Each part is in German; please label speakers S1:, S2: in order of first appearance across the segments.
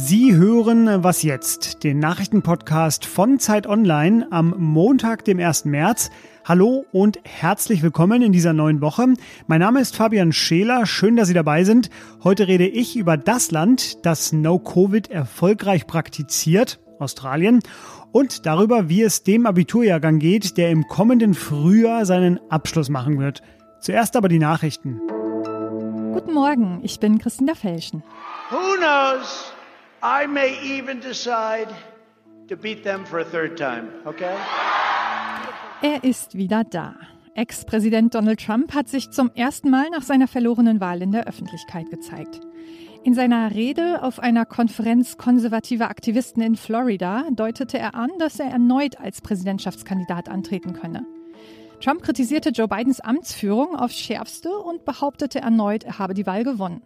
S1: Sie hören Was jetzt, den Nachrichtenpodcast von Zeit Online am Montag, dem 1. März. Hallo und herzlich willkommen in dieser neuen Woche. Mein Name ist Fabian Scheler. Schön, dass Sie dabei sind. Heute rede ich über das Land, das No-Covid erfolgreich praktiziert, Australien, und darüber, wie es dem Abiturjahrgang geht, der im kommenden Frühjahr seinen Abschluss machen wird. Zuerst aber die Nachrichten.
S2: Guten Morgen, ich bin Christina Felschen.
S3: Who knows? I may even decide to beat them for a third time, okay?
S2: Er ist wieder da. Ex-Präsident Donald Trump hat sich zum ersten Mal nach seiner verlorenen Wahl in der Öffentlichkeit gezeigt. In seiner Rede auf einer Konferenz konservativer Aktivisten in Florida deutete er an, dass er erneut als Präsidentschaftskandidat antreten könne. Trump kritisierte Joe Bidens Amtsführung aufs schärfste und behauptete erneut, er habe die Wahl gewonnen.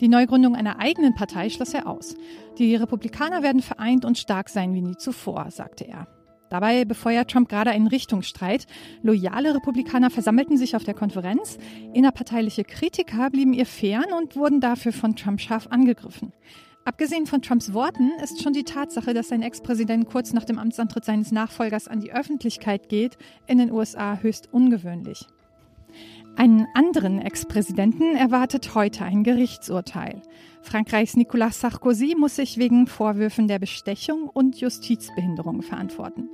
S2: Die Neugründung einer eigenen Partei schloss er aus. Die Republikaner werden vereint und stark sein wie nie zuvor, sagte er. Dabei befeuert Trump gerade einen Richtungsstreit. Loyale Republikaner versammelten sich auf der Konferenz, innerparteiliche Kritiker blieben ihr fern und wurden dafür von Trump scharf angegriffen. Abgesehen von Trumps Worten ist schon die Tatsache, dass sein Ex-Präsident kurz nach dem Amtsantritt seines Nachfolgers an die Öffentlichkeit geht, in den USA höchst ungewöhnlich. Einen anderen Ex-Präsidenten erwartet heute ein Gerichtsurteil. Frankreichs Nicolas Sarkozy muss sich wegen Vorwürfen der Bestechung und Justizbehinderung verantworten.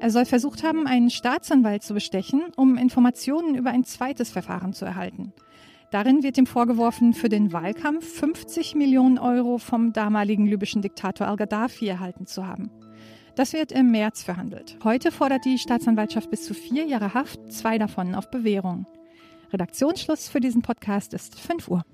S2: Er soll versucht haben, einen Staatsanwalt zu bestechen, um Informationen über ein zweites Verfahren zu erhalten. Darin wird ihm vorgeworfen, für den Wahlkampf 50 Millionen Euro vom damaligen libyschen Diktator al-Gaddafi erhalten zu haben. Das wird im März verhandelt. Heute fordert die Staatsanwaltschaft bis zu vier Jahre Haft, zwei davon auf Bewährung. Redaktionsschluss für diesen Podcast ist 5 Uhr.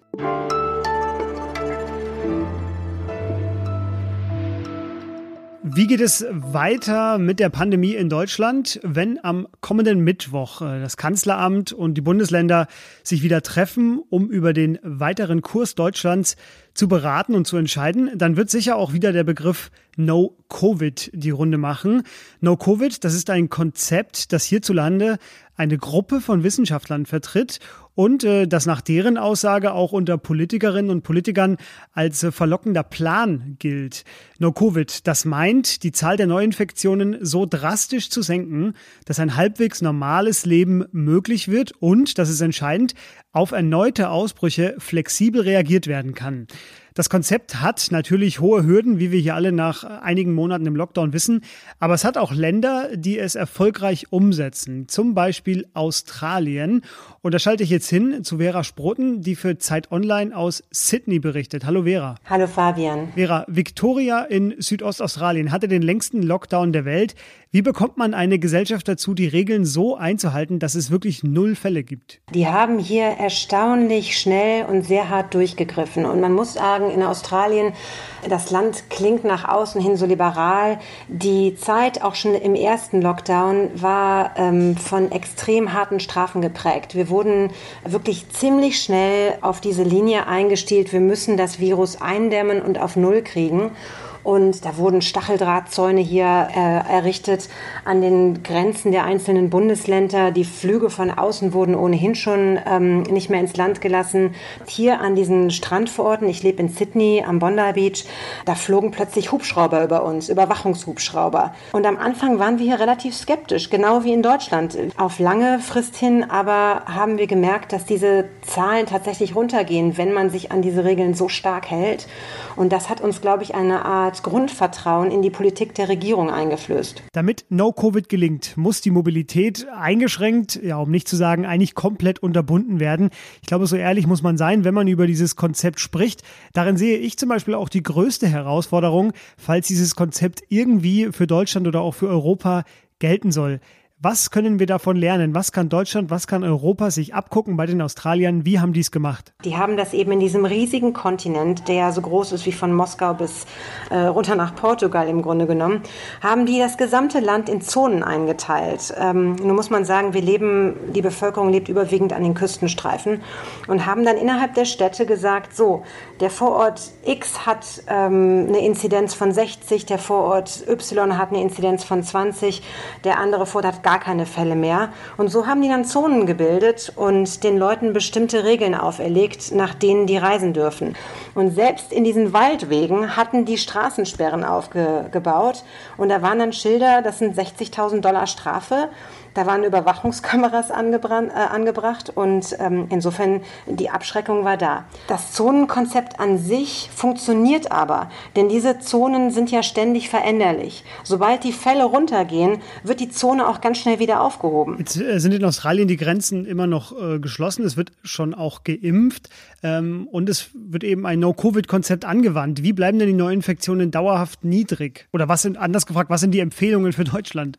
S1: Wie geht es weiter mit der Pandemie in Deutschland, wenn am kommenden Mittwoch äh, das Kanzleramt und die Bundesländer sich wieder treffen, um über den weiteren Kurs Deutschlands zu beraten und zu entscheiden? Dann wird sicher auch wieder der Begriff No Covid die Runde machen. No Covid, das ist ein Konzept, das hierzulande eine Gruppe von Wissenschaftlern vertritt und äh, das nach deren Aussage auch unter Politikerinnen und Politikern als äh, verlockender Plan gilt. No-Covid, das meint, die Zahl der Neuinfektionen so drastisch zu senken, dass ein halbwegs normales Leben möglich wird und, das ist entscheidend, auf erneute Ausbrüche flexibel reagiert werden kann. Das Konzept hat natürlich hohe Hürden, wie wir hier alle nach einigen Monaten im Lockdown wissen, aber es hat auch Länder, die es erfolgreich umsetzen, zum Beispiel Australien. Und da schalte ich jetzt hin zu Vera Sproten, die für Zeit Online aus Sydney berichtet. Hallo Vera.
S4: Hallo Fabian.
S1: Vera, Victoria in Südostaustralien hatte den längsten Lockdown der Welt. Wie bekommt man eine Gesellschaft dazu, die Regeln so einzuhalten, dass es wirklich null Fälle gibt?
S4: Die haben hier erstaunlich schnell und sehr hart durchgegriffen. Und man muss sagen, in Australien, das Land klingt nach außen hin so liberal. Die Zeit auch schon im ersten Lockdown war ähm, von extrem harten Strafen geprägt. Wir wurden wirklich ziemlich schnell auf diese Linie eingestielt. Wir müssen das Virus eindämmen und auf Null kriegen. Und da wurden Stacheldrahtzäune hier äh, errichtet an den Grenzen der einzelnen Bundesländer. Die Flüge von außen wurden ohnehin schon ähm, nicht mehr ins Land gelassen. Hier an diesen Strandvororten, ich lebe in Sydney am Bondi Beach, da flogen plötzlich Hubschrauber über uns, Überwachungshubschrauber. Und am Anfang waren wir hier relativ skeptisch, genau wie in Deutschland. Auf lange Frist hin aber haben wir gemerkt, dass diese Zahlen tatsächlich runtergehen, wenn man sich an diese Regeln so stark hält. Und das hat uns, glaube ich, eine Art Art Grundvertrauen in die Politik der Regierung eingeflößt.
S1: Damit No-Covid gelingt, muss die Mobilität eingeschränkt, ja, um nicht zu sagen, eigentlich komplett unterbunden werden. Ich glaube, so ehrlich muss man sein, wenn man über dieses Konzept spricht. Darin sehe ich zum Beispiel auch die größte Herausforderung, falls dieses Konzept irgendwie für Deutschland oder auch für Europa gelten soll. Was können wir davon lernen? Was kann Deutschland, was kann Europa sich abgucken bei den Australiern? Wie haben die es gemacht?
S4: Die haben das eben in diesem riesigen Kontinent, der so groß ist wie von Moskau bis äh, runter nach Portugal im Grunde genommen, haben die das gesamte Land in Zonen eingeteilt. Ähm, nun muss man sagen, wir leben, die Bevölkerung lebt überwiegend an den Küstenstreifen und haben dann innerhalb der Städte gesagt, so, der Vorort X hat ähm, eine Inzidenz von 60, der Vorort Y hat eine Inzidenz von 20, der andere Vorort hat gar keine Fälle mehr. Und so haben die dann Zonen gebildet und den Leuten bestimmte Regeln auferlegt, nach denen die reisen dürfen. Und selbst in diesen Waldwegen hatten die Straßensperren aufgebaut. Und da waren dann Schilder, das sind 60.000 Dollar Strafe. Da waren Überwachungskameras äh, angebracht und ähm, insofern die Abschreckung war da. Das Zonenkonzept an sich funktioniert aber, denn diese Zonen sind ja ständig veränderlich. Sobald die Fälle runtergehen, wird die Zone auch ganz schnell wieder aufgehoben.
S1: Jetzt äh, sind in Australien die Grenzen immer noch äh, geschlossen. Es wird schon auch geimpft ähm, und es wird eben ein No-Covid-Konzept angewandt. Wie bleiben denn die Neuinfektionen dauerhaft niedrig? Oder was sind, anders gefragt, was sind die Empfehlungen für Deutschland?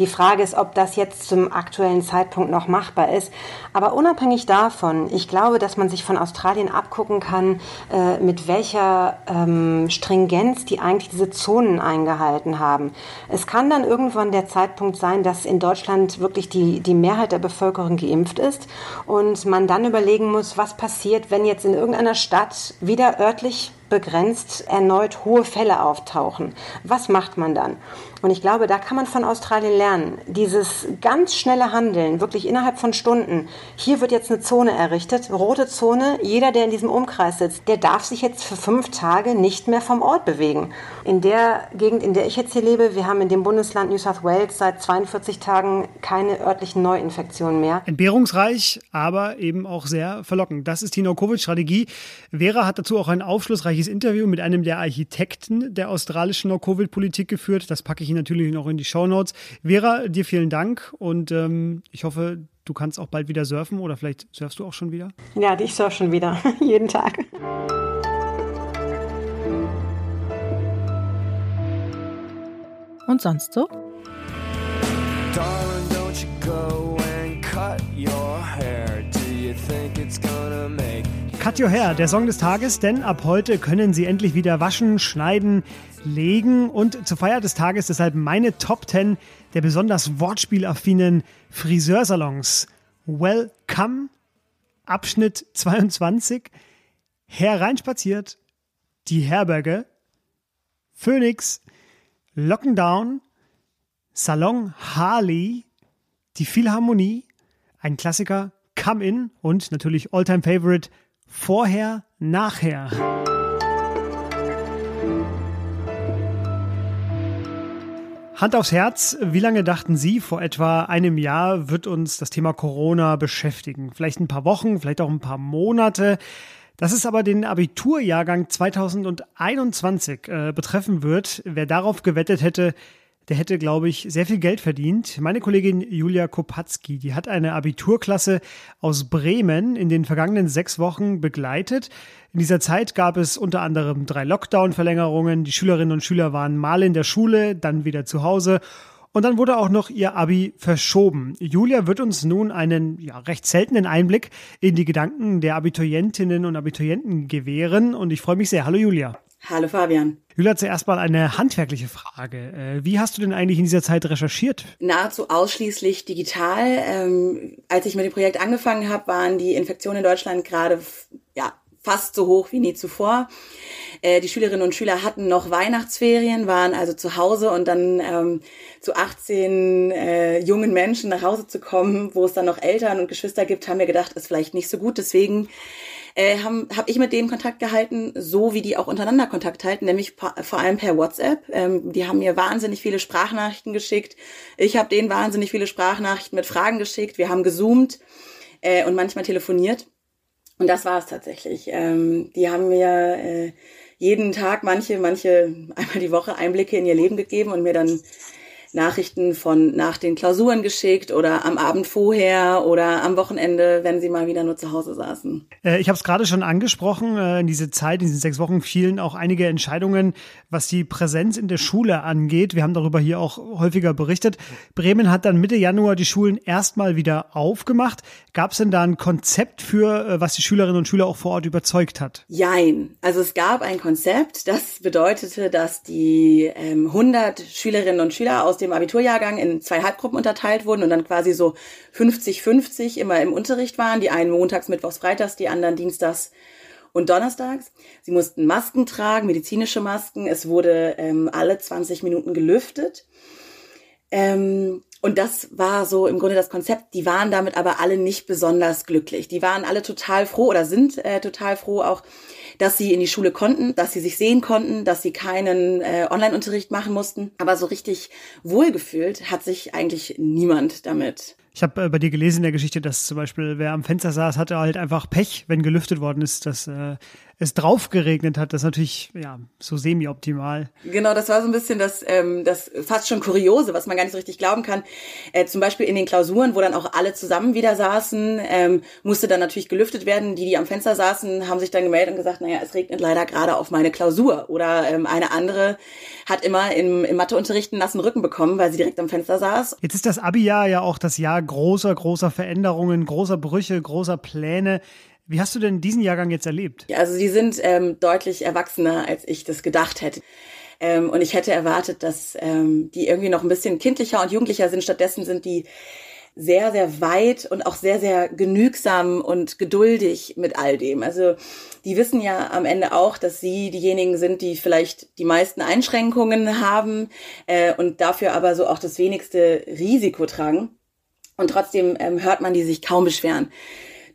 S4: Die Frage ist, ob das jetzt zum aktuellen Zeitpunkt noch machbar ist. Aber unabhängig davon, ich glaube, dass man sich von Australien abgucken kann, äh, mit welcher ähm, Stringenz die eigentlich diese Zonen eingehalten haben. Es kann dann irgendwann der Zeitpunkt sein, dass in Deutschland wirklich die, die Mehrheit der Bevölkerung geimpft ist und man dann überlegen muss, was passiert, wenn jetzt in irgendeiner Stadt wieder örtlich begrenzt erneut hohe Fälle auftauchen. Was macht man dann? Und ich glaube, da kann man von Australien lernen. Dieses ganz schnelle Handeln, wirklich innerhalb von Stunden. Hier wird jetzt eine Zone errichtet, rote Zone. Jeder, der in diesem Umkreis sitzt, der darf sich jetzt für fünf Tage nicht mehr vom Ort bewegen. In der Gegend, in der ich jetzt hier lebe, wir haben in dem Bundesland New South Wales seit 42 Tagen keine örtlichen Neuinfektionen mehr.
S1: Entbehrungsreich, aber eben auch sehr verlockend. Das ist die No-Covid-Strategie. Vera hat dazu auch ein aufschlussreiches Interview mit einem der Architekten der australischen No-Covid-Politik geführt. Das packe ich Ihnen natürlich noch in die Show Notes. Vera, dir vielen Dank und ähm, ich hoffe, du kannst auch bald wieder surfen oder vielleicht surfst du auch schon wieder?
S4: Ja, ich surfe schon wieder, jeden Tag.
S2: Und sonst so?
S1: Darling, don't you go and cut your hair. Do you think it's gonna make Cut Your Hair, der Song des Tages, denn ab heute können Sie endlich wieder waschen, schneiden, legen und zur Feier des Tages deshalb meine Top 10 der besonders wortspielaffinen Friseursalons. Welcome, Abschnitt 22, hereinspaziert, die Herberge, Phoenix, Lockendown, Salon Harley, die Philharmonie, ein Klassiker, Come In und natürlich Alltime Favorite Vorher, nachher. Hand aufs Herz, wie lange dachten Sie, vor etwa einem Jahr wird uns das Thema Corona beschäftigen? Vielleicht ein paar Wochen, vielleicht auch ein paar Monate. Dass es aber den Abiturjahrgang 2021 äh, betreffen wird, wer darauf gewettet hätte, der hätte, glaube ich, sehr viel Geld verdient. Meine Kollegin Julia Kopatzki, die hat eine Abiturklasse aus Bremen in den vergangenen sechs Wochen begleitet. In dieser Zeit gab es unter anderem drei Lockdown-Verlängerungen. Die Schülerinnen und Schüler waren mal in der Schule, dann wieder zu Hause. Und dann wurde auch noch ihr Abi verschoben. Julia wird uns nun einen ja, recht seltenen Einblick in die Gedanken der Abiturientinnen und Abiturienten gewähren. Und ich freue mich sehr. Hallo Julia.
S5: Hallo Fabian.
S1: Julia, zuerst mal eine handwerkliche Frage. Äh, wie hast du denn eigentlich in dieser Zeit recherchiert?
S5: Nahezu ausschließlich digital. Ähm, als ich mit dem Projekt angefangen habe, waren die Infektionen in Deutschland gerade ja, fast so hoch wie nie zuvor. Äh, die Schülerinnen und Schüler hatten noch Weihnachtsferien, waren also zu Hause und dann ähm, zu 18 äh, jungen Menschen nach Hause zu kommen, wo es dann noch Eltern und Geschwister gibt, haben wir gedacht, ist vielleicht nicht so gut. Deswegen äh, habe hab ich mit denen Kontakt gehalten, so wie die auch untereinander Kontakt halten, nämlich vor allem per WhatsApp. Ähm, die haben mir wahnsinnig viele Sprachnachrichten geschickt. Ich habe denen wahnsinnig viele Sprachnachrichten mit Fragen geschickt. Wir haben gezoomt äh, und manchmal telefoniert. Und das war es tatsächlich. Ähm, die haben mir äh, jeden Tag manche, manche einmal die Woche Einblicke in ihr Leben gegeben und mir dann Nachrichten von nach den Klausuren geschickt oder am Abend vorher oder am Wochenende, wenn sie mal wieder nur zu Hause saßen.
S1: Äh, ich habe es gerade schon angesprochen, äh, in diese Zeit, in diesen sechs Wochen fielen auch einige Entscheidungen, was die Präsenz in der Schule angeht. Wir haben darüber hier auch häufiger berichtet. Bremen hat dann Mitte Januar die Schulen erstmal wieder aufgemacht. Gab es denn da ein Konzept für, äh, was die Schülerinnen und Schüler auch vor Ort überzeugt hat?
S5: Jein. Also es gab ein Konzept, das bedeutete, dass die ähm, 100 Schülerinnen und Schüler aus dem Abiturjahrgang in zwei Halbgruppen unterteilt wurden und dann quasi so 50-50 immer im Unterricht waren. Die einen montags, mittwochs, freitags, die anderen dienstags und donnerstags. Sie mussten Masken tragen, medizinische Masken. Es wurde ähm, alle 20 Minuten gelüftet. Ähm, und das war so im Grunde das Konzept. Die waren damit aber alle nicht besonders glücklich. Die waren alle total froh oder sind äh, total froh auch, dass sie in die Schule konnten, dass sie sich sehen konnten, dass sie keinen äh, Online-Unterricht machen mussten. Aber so richtig wohlgefühlt hat sich eigentlich niemand damit.
S1: Ich habe äh, bei dir gelesen in der Geschichte, dass zum Beispiel wer am Fenster saß, hatte halt einfach Pech, wenn gelüftet worden ist, dass äh, es drauf geregnet hat. Das ist natürlich ja so semi-optimal.
S5: Genau, das war so ein bisschen das, ähm, das fast schon Kuriose, was man gar nicht so richtig glauben kann. Äh, zum Beispiel in den Klausuren, wo dann auch alle zusammen wieder saßen, ähm, musste dann natürlich gelüftet werden. Die, die am Fenster saßen, haben sich dann gemeldet und gesagt, naja, es regnet leider gerade auf meine Klausur. Oder ähm, eine andere hat immer im, im Matheunterricht einen nassen Rücken bekommen, weil sie direkt am Fenster saß.
S1: Jetzt ist das Abi-Jahr ja auch das Jahr großer, großer Veränderungen, großer Brüche, großer Pläne. Wie hast du denn diesen Jahrgang jetzt erlebt?
S5: Also die sind ähm, deutlich erwachsener, als ich das gedacht hätte. Ähm, und ich hätte erwartet, dass ähm, die irgendwie noch ein bisschen kindlicher und jugendlicher sind. Stattdessen sind die sehr, sehr weit und auch sehr, sehr genügsam und geduldig mit all dem. Also die wissen ja am Ende auch, dass sie diejenigen sind, die vielleicht die meisten Einschränkungen haben äh, und dafür aber so auch das wenigste Risiko tragen. Und trotzdem ähm, hört man die sich kaum beschweren.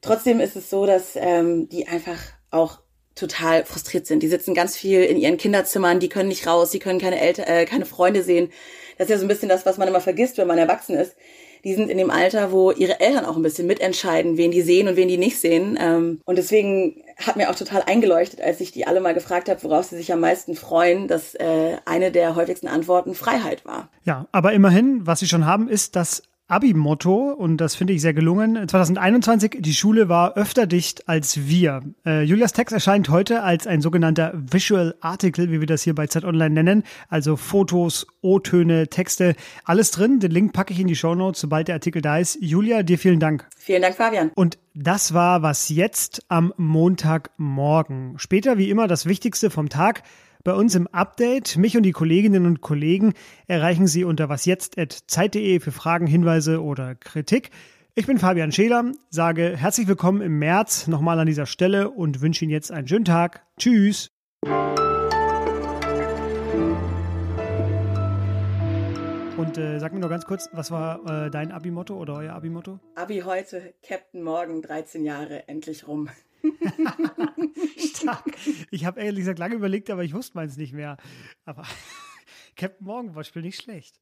S5: Trotzdem ist es so, dass ähm, die einfach auch total frustriert sind. Die sitzen ganz viel in ihren Kinderzimmern, die können nicht raus, die können keine Eltern, äh, keine Freunde sehen. Das ist ja so ein bisschen das, was man immer vergisst, wenn man erwachsen ist. Die sind in dem Alter, wo ihre Eltern auch ein bisschen mitentscheiden, wen die sehen und wen die nicht sehen. Ähm, und deswegen hat mir auch total eingeleuchtet, als ich die alle mal gefragt habe, worauf sie sich am meisten freuen, dass äh, eine der häufigsten Antworten Freiheit war.
S1: Ja, aber immerhin, was sie schon haben, ist, dass Abi-Motto und das finde ich sehr gelungen. 2021, die Schule war öfter dicht als wir. Äh, Julias Text erscheint heute als ein sogenannter Visual Article, wie wir das hier bei Z Online nennen. Also Fotos, O-Töne, Texte, alles drin. Den Link packe ich in die Show Notes, sobald der Artikel da ist. Julia, dir vielen Dank.
S5: Vielen Dank, Fabian.
S1: Und das war was jetzt am Montagmorgen. Später wie immer das Wichtigste vom Tag. Bei uns im Update, mich und die Kolleginnen und Kollegen erreichen Sie unter wasjetzt.zeit.de für Fragen, Hinweise oder Kritik. Ich bin Fabian Scheler, sage herzlich willkommen im März nochmal an dieser Stelle und wünsche Ihnen jetzt einen schönen Tag. Tschüss. Und äh, sag mir noch ganz kurz, was war äh, dein Abi-Motto oder euer Abi-Motto?
S5: Abi heute, Captain Morgan, 13 Jahre, endlich rum.
S1: Stark. Ich habe ehrlich gesagt lange überlegt, aber ich wusste meins nicht mehr. Aber Captain Morgan war Spiel nicht schlecht.